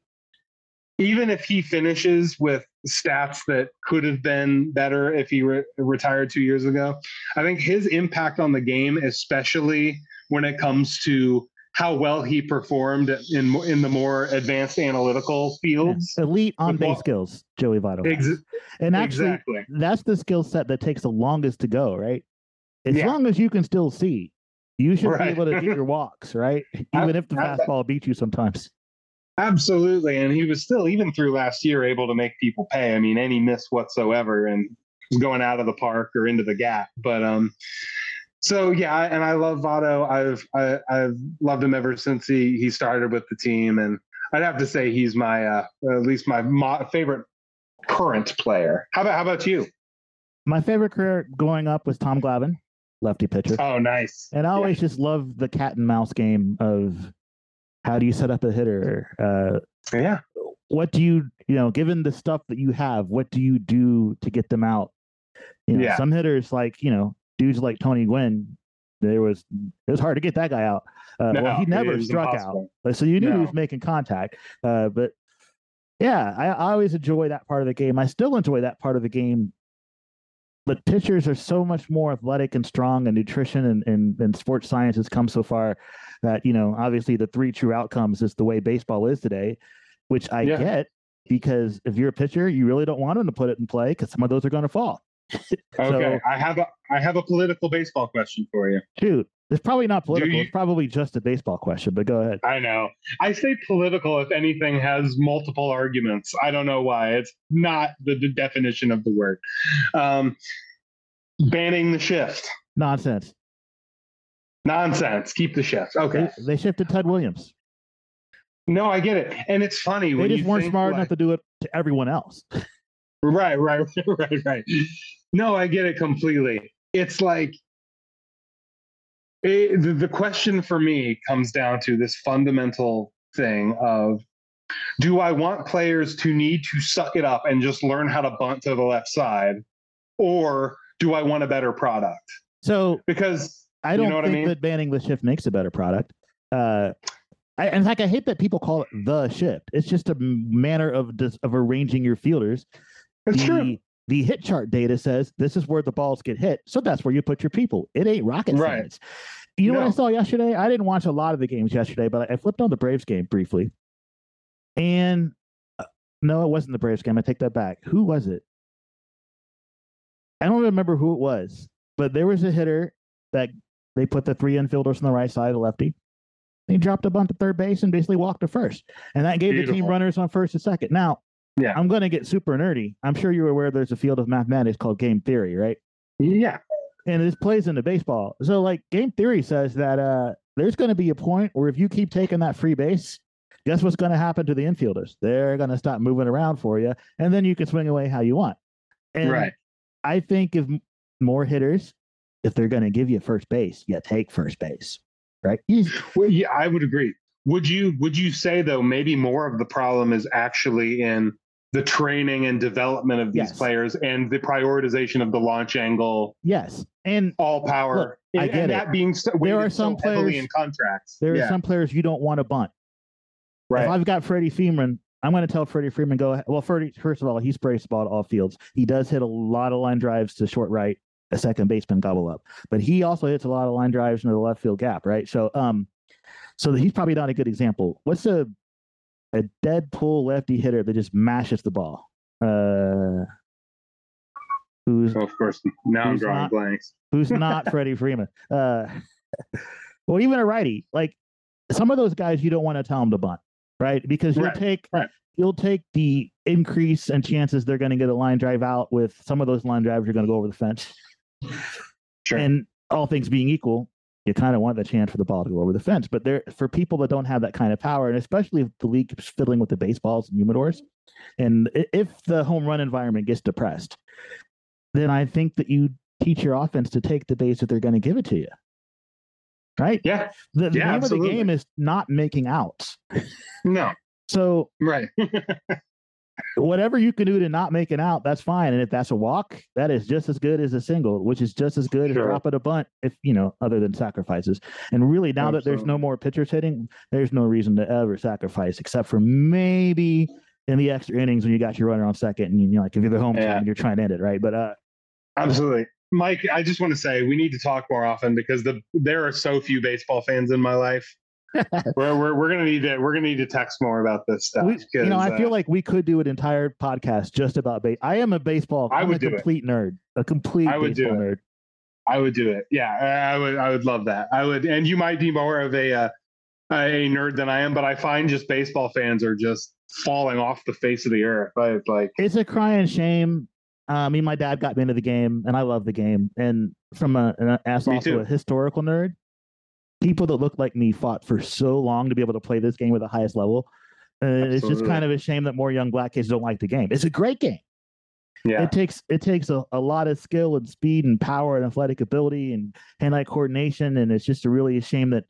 even if he finishes with stats that could have been better if he re- retired two years ago, I think his impact on the game, especially when it comes to how well he performed in in the more advanced analytical fields. Elite on base skills, Joey Votto. Ex- and actually, exactly. that's the skill set that takes the longest to go, right? As Yeah. long as you can still see, you should be able to get your *laughs* walks, right? Even if the I- fastball beats you sometimes. Absolutely. And he was still, even through last year, able to make people pay. I mean, any miss whatsoever and was going out of the park or into the gap. But um so yeah, and I love Votto. I've I, I've loved him ever since he he started with the team. And I'd have to say he's my uh at least my mo- favorite current player. How about how about you? My favorite career growing up was Tom Glavine, lefty pitcher. Oh nice. And I always just loved the cat and mouse game of how do you set up a hitter? Uh, Yeah. what do you, you know, given the stuff that you have, what do you do to get them out? You know, Yeah. some hitters like, you know, dudes like Tony Gwynn, there was, it was hard to get that guy out. Uh, well, he never struck impossible. out. So you knew he was making contact. Uh, but yeah, I, I always enjoy that part of the game. I still enjoy that part of the game. But pitchers are so much more athletic and strong, and nutrition and, and, and sports science has come so far that, you know, obviously the three true outcomes is the way baseball is today, which I Yeah. get because if you're a pitcher, you really don't want them to put it in play because some of those are going to fall. *laughs* Okay. So- I have a I have a political baseball question for you. Shoot, it's probably not political. you- It's probably just a baseball question, but go ahead. I know. I say political if anything has multiple arguments. I don't know why. It's not the, the definition of the word. Um, banning the shift. Nonsense. Nonsense. Keep the shift. Okay. They, they shifted Ted Williams. No, I get it. And it's funny. They just weren't smart like- enough to do it to everyone else. *laughs* Right, right, *laughs* right, right. No, I get it completely. It's like it, the, the question for me comes down to this fundamental thing of do I want players to need to suck it up and just learn how to bunt to the left side, or do I want a better product? So Because I don't know what I think mean? that banning the shift makes a better product. Uh, I, in fact, I hate that people call it the shift. It's just a manner of dis, of arranging your fielders. it's the, true. The hit chart data says this is where the balls get hit, so that's where you put your people. It ain't rocket Right. science. You know what I saw yesterday? I didn't watch a lot of the games yesterday, but I flipped on the Braves game briefly, and uh, no, it wasn't the Braves game. I take that back. Who was it? I don't remember who it was, but there was a hitter that they put the three infielders on the right side, a lefty. He dropped a bunt to third base and basically walked to first, and that gave the team runners on first and second. Now, Yeah. I'm going to get super nerdy. I'm sure you're aware there's a field of mathematics called game theory, right? Yeah. And this plays into baseball. So, like, game theory says that uh, there's going to be a point where if you keep taking that free base, guess what's going to happen to the infielders? They're going to stop moving around for you, and then you can swing away how you want. And Right. I think if more hitters, if they're going to give you first base, you take first base, right? Well, yeah, I would agree. Would you would you say though maybe more of the problem is actually in the training and development of these Yes. players and the prioritization of the launch angle, yes, and all power, Look, I get and it. that being so, There are some so players- in contracts. there are some players you don't want to bunt. Right. If. I've got Freddie Freeman, I'm going to tell Freddie Freeman go. ahead. Well, Freddie, first of all, he sprays the ball to all fields. He does hit a lot of line drives to short right, a second baseman gobble up, but he also hits a lot of line drives into the left field gap, right? So, um, so he's probably not a good example. What's a a dead pull lefty hitter that just mashes the ball. Uh, who's Oh, of course. Now I'm drawing not- blanks. *laughs* who's not Freddie Freeman? Uh, *laughs* well, even a righty, like some of those guys, you don't want to tell them to bunt, right? Because you'll Right, take right. you'll take the increase and chances they're going to get a line drive out with some of those line drives are going to go over the fence. Sure. And all things being equal, you kind of want the chance for the ball to go over the fence. But there, for people that don't have that kind of power, and especially if the league keeps fiddling with the baseballs and humidors, and if the home run environment gets depressed, then I think that you teach your offense to take the base that they're going to give it to you. Right? yeah. The, the Yeah, name of the game is not making outs. No. So Right. *laughs* whatever you can do to not make an out, that's fine. And if that's a walk, that is just as good as a single, which is just as good Sure. as dropping a bunt, if you know, other than sacrifices. And really, now that there's no more pitchers hitting, there's no reason to ever sacrifice, except for maybe in the extra innings when you got your runner on second, and you're like, if you're the home team Yeah. and you're trying to end it, right? But uh, Absolutely. Mike, I just want to say we need to talk more often because the there are so few baseball fans in my life. *laughs* we're, we're, we're gonna need to we're gonna need to text more about this stuff. we, you know, I feel uh, like we could do an entire podcast just about base. I am a baseball. I I'm would a it. complete nerd, a complete I would do it. nerd. I would do it. Yeah, I would. I would love that. I would, and you might be more of a uh, a nerd than I am, but I find just baseball fans are just falling off the face of the earth. I like. it's a crying shame. Uh, I mean, my dad got me into the game, and I love the game. And from a, an, as Me also too. a historical nerd, people that look like me fought for so long to be able to play this game at the highest level. Uh, it's just kind of a shame that more young black kids don't like the game. It's a great game. Yeah, It takes it takes a, a lot of skill and speed and power and athletic ability and hand-eye coordination, and it's just a really a shame that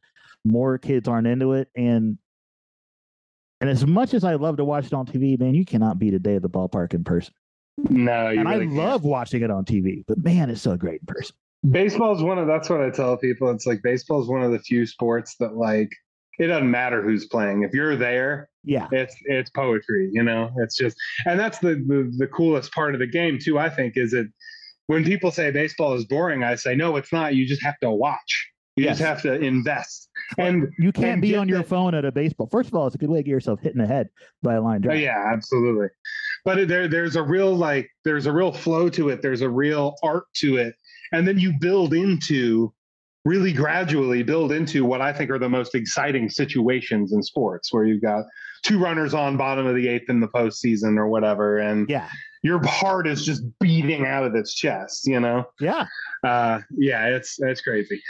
more kids aren't into it. And and as much as I love to watch it on TV, man, you cannot beat a day at the ballpark in person no, you and really I can't. love watching it on TV, but man, it's so great in person. Baseball is one of that's what I tell people. It's like baseball is one of the few sports that like it doesn't matter who's playing. If you're there, Yeah, it's it's poetry. You know, it's just and that's the the, the coolest part of the game too. I think is it when people say baseball is boring. I say no, it's not. You just have to watch. You Yes. just have to invest. And you can't and be on your that- phone at a baseball. First of all, it's a good way to get yourself hit in the head by a line drive. yeah, absolutely. But there, there's a real like, there's a real flow to it. There's a real art to it, and then you build into, really gradually build into what I think are the most exciting situations in sports, where you've got two runners on bottom of the eighth in the postseason or whatever, and yeah, your heart is just beating out of its chest. You know, yeah. uh, yeah, it's it's crazy.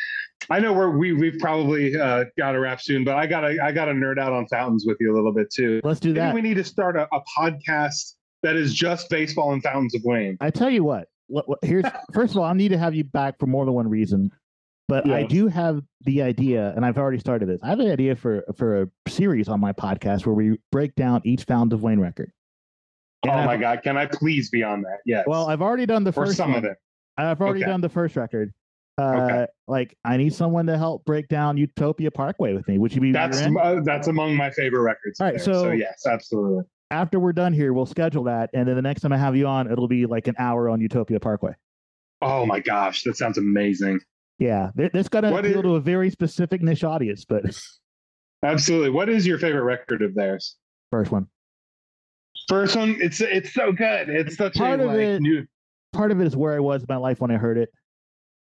I know we're, we we've probably uh, got to wrap soon, but I gotta I gotta nerd out on fountains with you a little bit too. Let's do Maybe that. we need to start a, a podcast that is just baseball and fountains of Wayne. I tell you what. What, what here's *laughs* first of all, I need to have you back for more than one reason. But I do have the idea, and I've already started this. I have an idea for for a series on my podcast where we break down each Fountains of Wayne record. And oh I've- my God, can I please be on that? Yes. Well, I've already done the or first some one. of it. I've already Okay. done the first record. Uh, Okay. Like, I need someone to help break down Utopia Parkway with me. Would you be That's uh, that's among my favorite records. All right, there. so- yes, absolutely. After we're done here? We'll schedule that, and then the next time I have you on, it'll be like an hour on Utopia Parkway. Oh my gosh, that sounds amazing. Yeah, th- this got to What appeal is- to a very specific niche audience, but *laughs* Absolutely. What is your favorite record of theirs? first one. First one, it's it's so good. It's such Part a of like it- new. Part of it is where I was in my life when I heard it.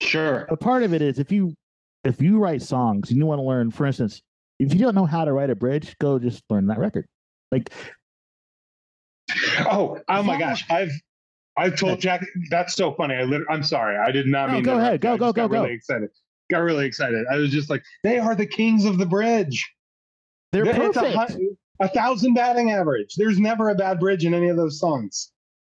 Sure. A part of it is if you if you write songs and you want to learn, for instance, if you don't know how to write a bridge, go just learn that record. Like Oh, oh my gosh, I've I've told Jack. That's so funny. I literally, I'm sorry. I did not No, mean. go ahead. Go, go, go, got go. Really excited. Got really excited. I was just like, they are the kings of the bridge. they're a, perfect. hu- a thousand batting average. There's never a bad bridge in any of those songs.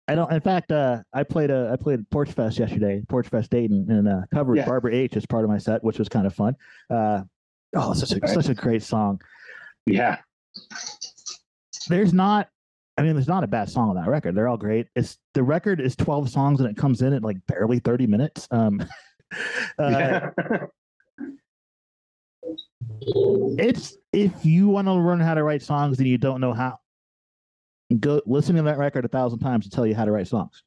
I don't. In fact, uh, I played a I played Porch Fest yesterday, Porch Fest Dayton, and uh, covered Yeah. Barbara H as part of my set, which was kind of fun. Uh, oh, such a Right. such a *laughs* great song. Yeah. There's not. I mean, there's not a bad song on that record. They're all great. It's the record is 12 songs and it comes in at like barely 30 minutes. Um, *laughs* uh, it's if you want to learn how to write songs and you don't know how, go listen to that record a thousand times to tell you how to write songs.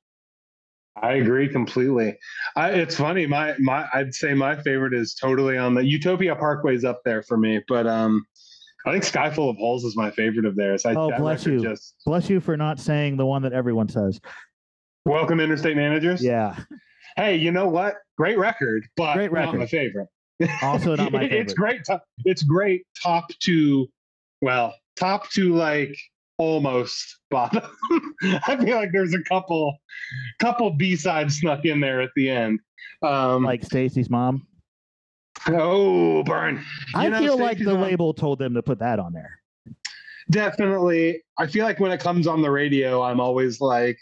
I agree completely. I, it's funny. My my I'd say my favorite is totally on the Utopia Parkway's up there for me, but um, I think Sky Full of Holes is my favorite of theirs. I, Oh, bless record you. Just Bless you for not saying the one that everyone says. welcome interstate managers. Yeah. Hey, you know what? Great record, but Great not my favorite. Also not my It- *laughs* It's great. To, it's great top to, well, top to like almost bottom. *laughs* I feel like there's a couple, couple B sides snuck in there at the end. Um, Like Stacy's mom. Oh, burn. You I know, feel like the Mom- label told them to put that on there. definitely i feel like when it comes on the radio i'm always like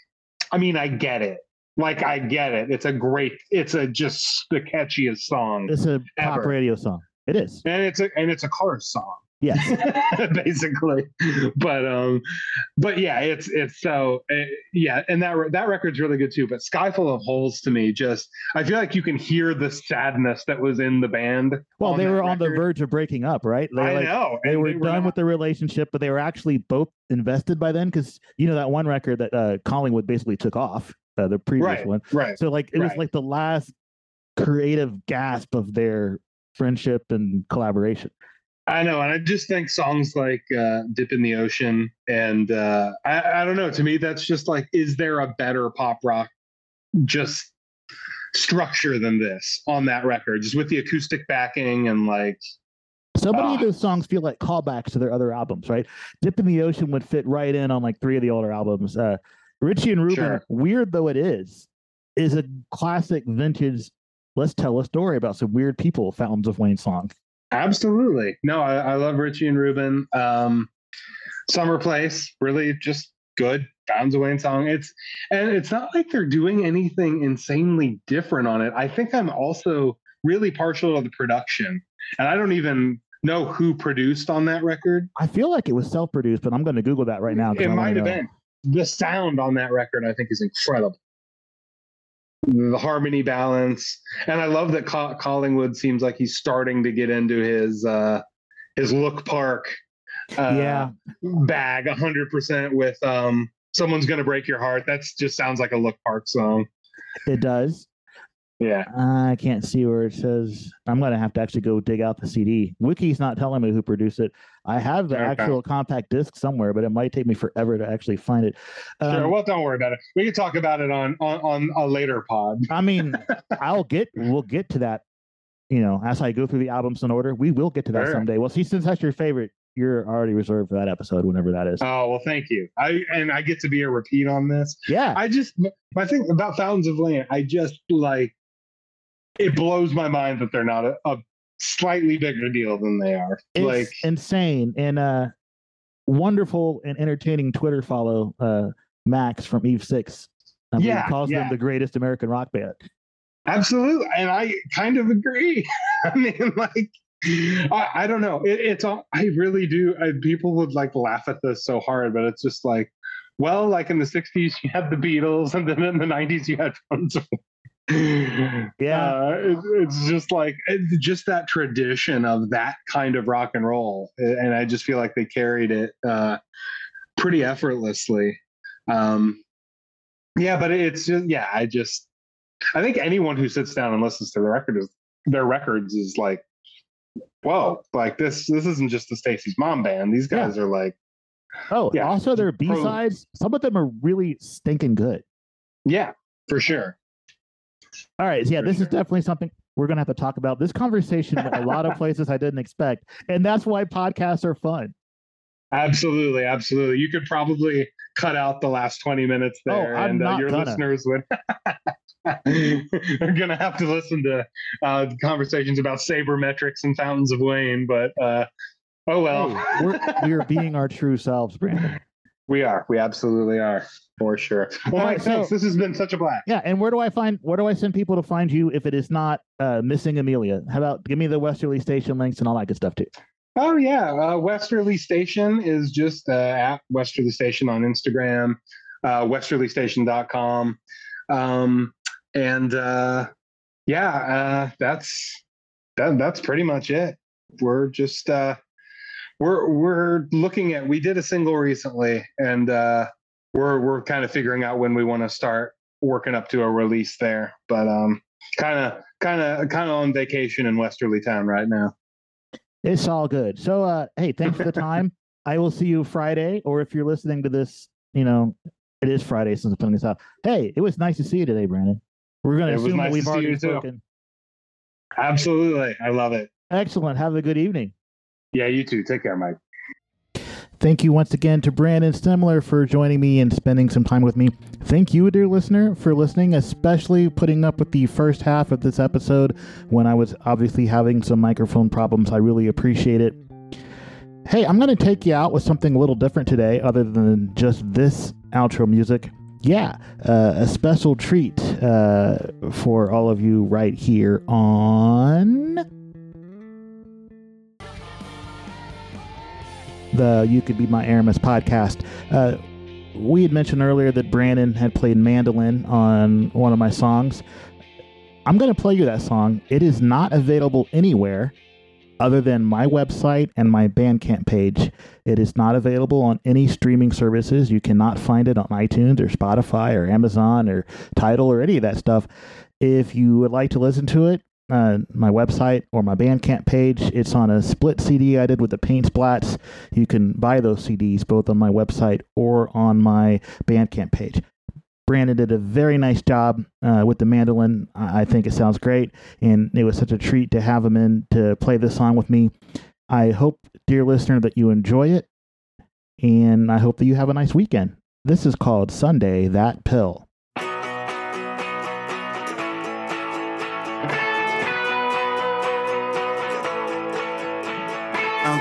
i mean i get it like i get it it's a great it's a just the catchiest song It's a pop radio song. It is. and it's a and it's a car song Yes. *laughs* basically but um but yeah it's it's so uh, yeah and that that record's really good too but sky full of holes to me just i feel like you can hear the sadness that was in the band Well, they that were on the verge of breaking up, right? They i like, know they and were done not- with the relationship, but they were actually both invested by then because you know that one record that uh, Collingwood basically took off, uh, the previous right one. right So like it was like the last creative gasp of their friendship and collaboration. I know, and I just think songs like uh, "Dip in the Ocean" and uh, I, I don't know. To me, that's just like, is there a better pop rock just structure than this on that record, just with the acoustic backing and like, So many of Ah. those songs feel like callbacks to their other albums, right? Dip in the Ocean would fit right in on like three of the older albums. Uh, Richie and Ruben, Sure. weird though it is, is a classic vintage. Let's tell a story about some weird people. Fountains of Wayne song. Absolutely no. I, I love Richie and Ruben. Um, Summer Place, really just good. Bounds Wayne song. It's and it's not like they're doing anything insanely different on it. I think I'm also really partial to the production, and I don't even know who produced on that record. I feel like it was self-produced, but I'm going to Google that right now. It I might have know. been. The sound on that record, I think, is incredible. The harmony balance, and I love that Co- Collingwood seems like he's starting to get into his uh, his look park uh, Yeah. bag hundred percent with um, someone's gonna break your heart. That's just sounds like a look park song. It does. Yeah, I can't see where it says. I'm going to have to actually go dig out the CD. Wiki's not telling me who produced it. I have the Okay. actual compact disc somewhere, but it might take me forever to actually find it. sure. Um, Well, don't worry about it. We can talk about it on on on a later pod. I mean, *laughs* I'll get we'll get to that. You know, as I go through the albums in order, we will get to that Sure. someday. Well, see, since that's your favorite, you're already reserved for that episode, whenever that is. Oh well, thank you. I and I get to be a repeat on this. yeah, I just my thing about Fountains of Wayne, I just like it blows my mind that they're not a, a slightly bigger deal than they are. it's like insane and uh, wonderful and entertaining Twitter follow, uh, Max from Eve Six. I mean, Yeah, calls yeah. them the greatest American rock band. absolutely, and I kind of agree. *laughs* I mean, like I, I don't know. It, it's all I really do. I, people would like laugh at this so hard, but it's just like, well, like in the '60s you had the Beatles, and then in the '90s you had of Yeah. uh, it, it's just like it's just that tradition of that kind of rock and roll, and I just feel like they carried it uh, pretty effortlessly. Um, yeah, but it's just yeah, I just I think anyone who sits down and listens to the record is their records is like, whoa, like this this isn't just the Stacy's mom band. These guys are like, Oh, Yeah. also their B sides, some of them are really stinking good. yeah, for sure. All right, yeah, For this is definitely something we're gonna have to talk about. This conversation a lot of *laughs* places I didn't expect, and that's why podcasts are fun. Absolutely, absolutely. You could probably cut out the last 20 minutes Oh, there I'm and uh, your gonna. listeners would *laughs* are gonna have to listen to uh, conversations about sabermetrics and fountains of Wayne, but uh, oh well. Hey, we're, we are being our true selves, Brandon. *laughs* we are. We absolutely are for sure. Well, Mike, so- thanks. This has been such a blast. Yeah, and where do I find where do I send people to find you if it is not uh, missing Amelia? How about give me the Westerly Station links and all that good stuff too. Oh yeah, uh, Westerly Station is just uh, at Westerly Station on Instagram, uh, westerlystation.com, um, and uh, yeah, uh, that's that, that's pretty much it. We're just uh, we're we're looking at. We did a single recently, and uh, we're we're kind of figuring out when we want to start working up to a release there. But um, kind of kind of kind of on vacation in Westerly Town right now. It's all good. So, uh, hey, thanks for the *laughs* time. I will see you Friday, or if you're listening to this, you know, it is Friday since I'm putting this out. Hey, it was nice to see you today, Brandon. We're going to assume nice that we've already spoken. Absolutely. I love it. Excellent. Have a good evening. Yeah, you too. Take care, Mike. Thank you once again to Brandon Semler for joining me and spending some time with me. Thank you, dear listener, for listening, especially putting up with the first half of this episode when I was obviously having some microphone problems. I really appreciate it. Hey, I'm going to take you out with something a little different today, other than just this outro music. Yeah, uh, a special treat uh, for all of you right here on the You Could Be My Aramis podcast. Uh, we had mentioned earlier that Brandon had played mandolin on one of my songs. I'm going to play you that song. It is not available anywhere other than my website and my Bandcamp page. It is not available on any streaming services. You cannot find it on iTunes or Spotify or Amazon or Tidal or any of that stuff. If you would like to listen to it, uh, my website or my Bandcamp page. It's on a split CD I did with the Paint Splats. You can buy those CDs both on my website or on my Bandcamp page. Brandon did a very nice job uh, with the mandolin. I think it sounds great, and it was such a treat to have him in to play this song with me. I hope, dear listener, that you enjoy it, and I hope that you have a nice weekend. This is called Sunday That Pill.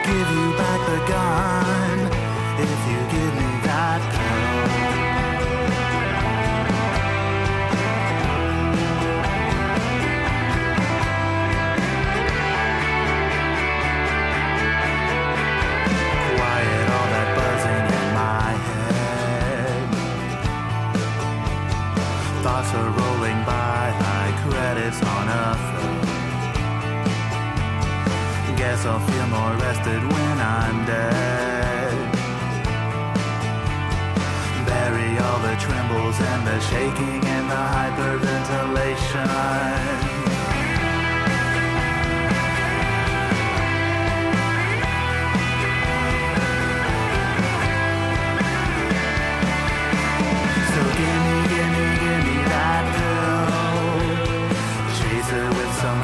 Give you back the gun shaking and the hyperventilation.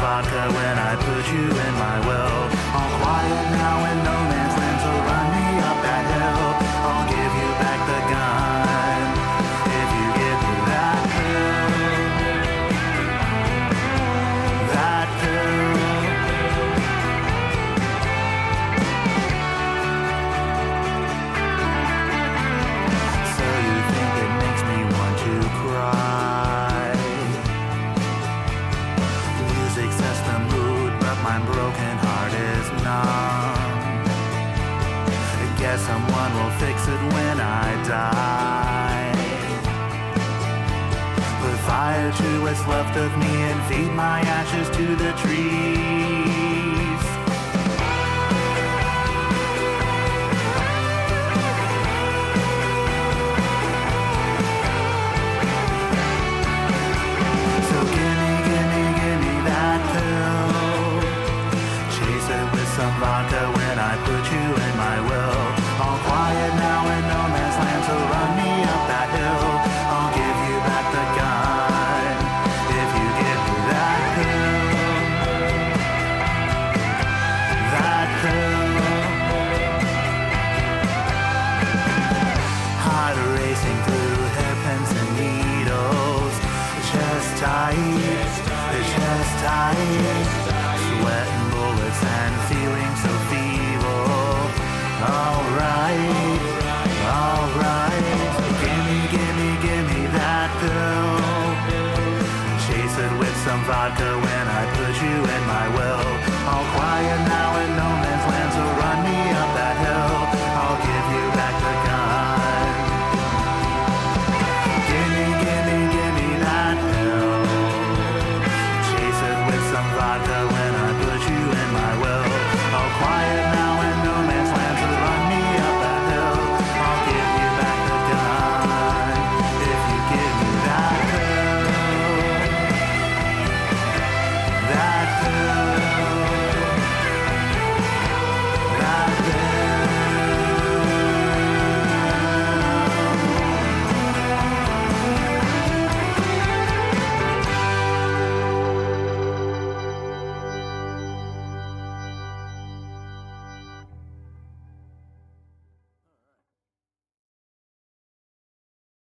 Vodka left of me and feed my ashes to the trees.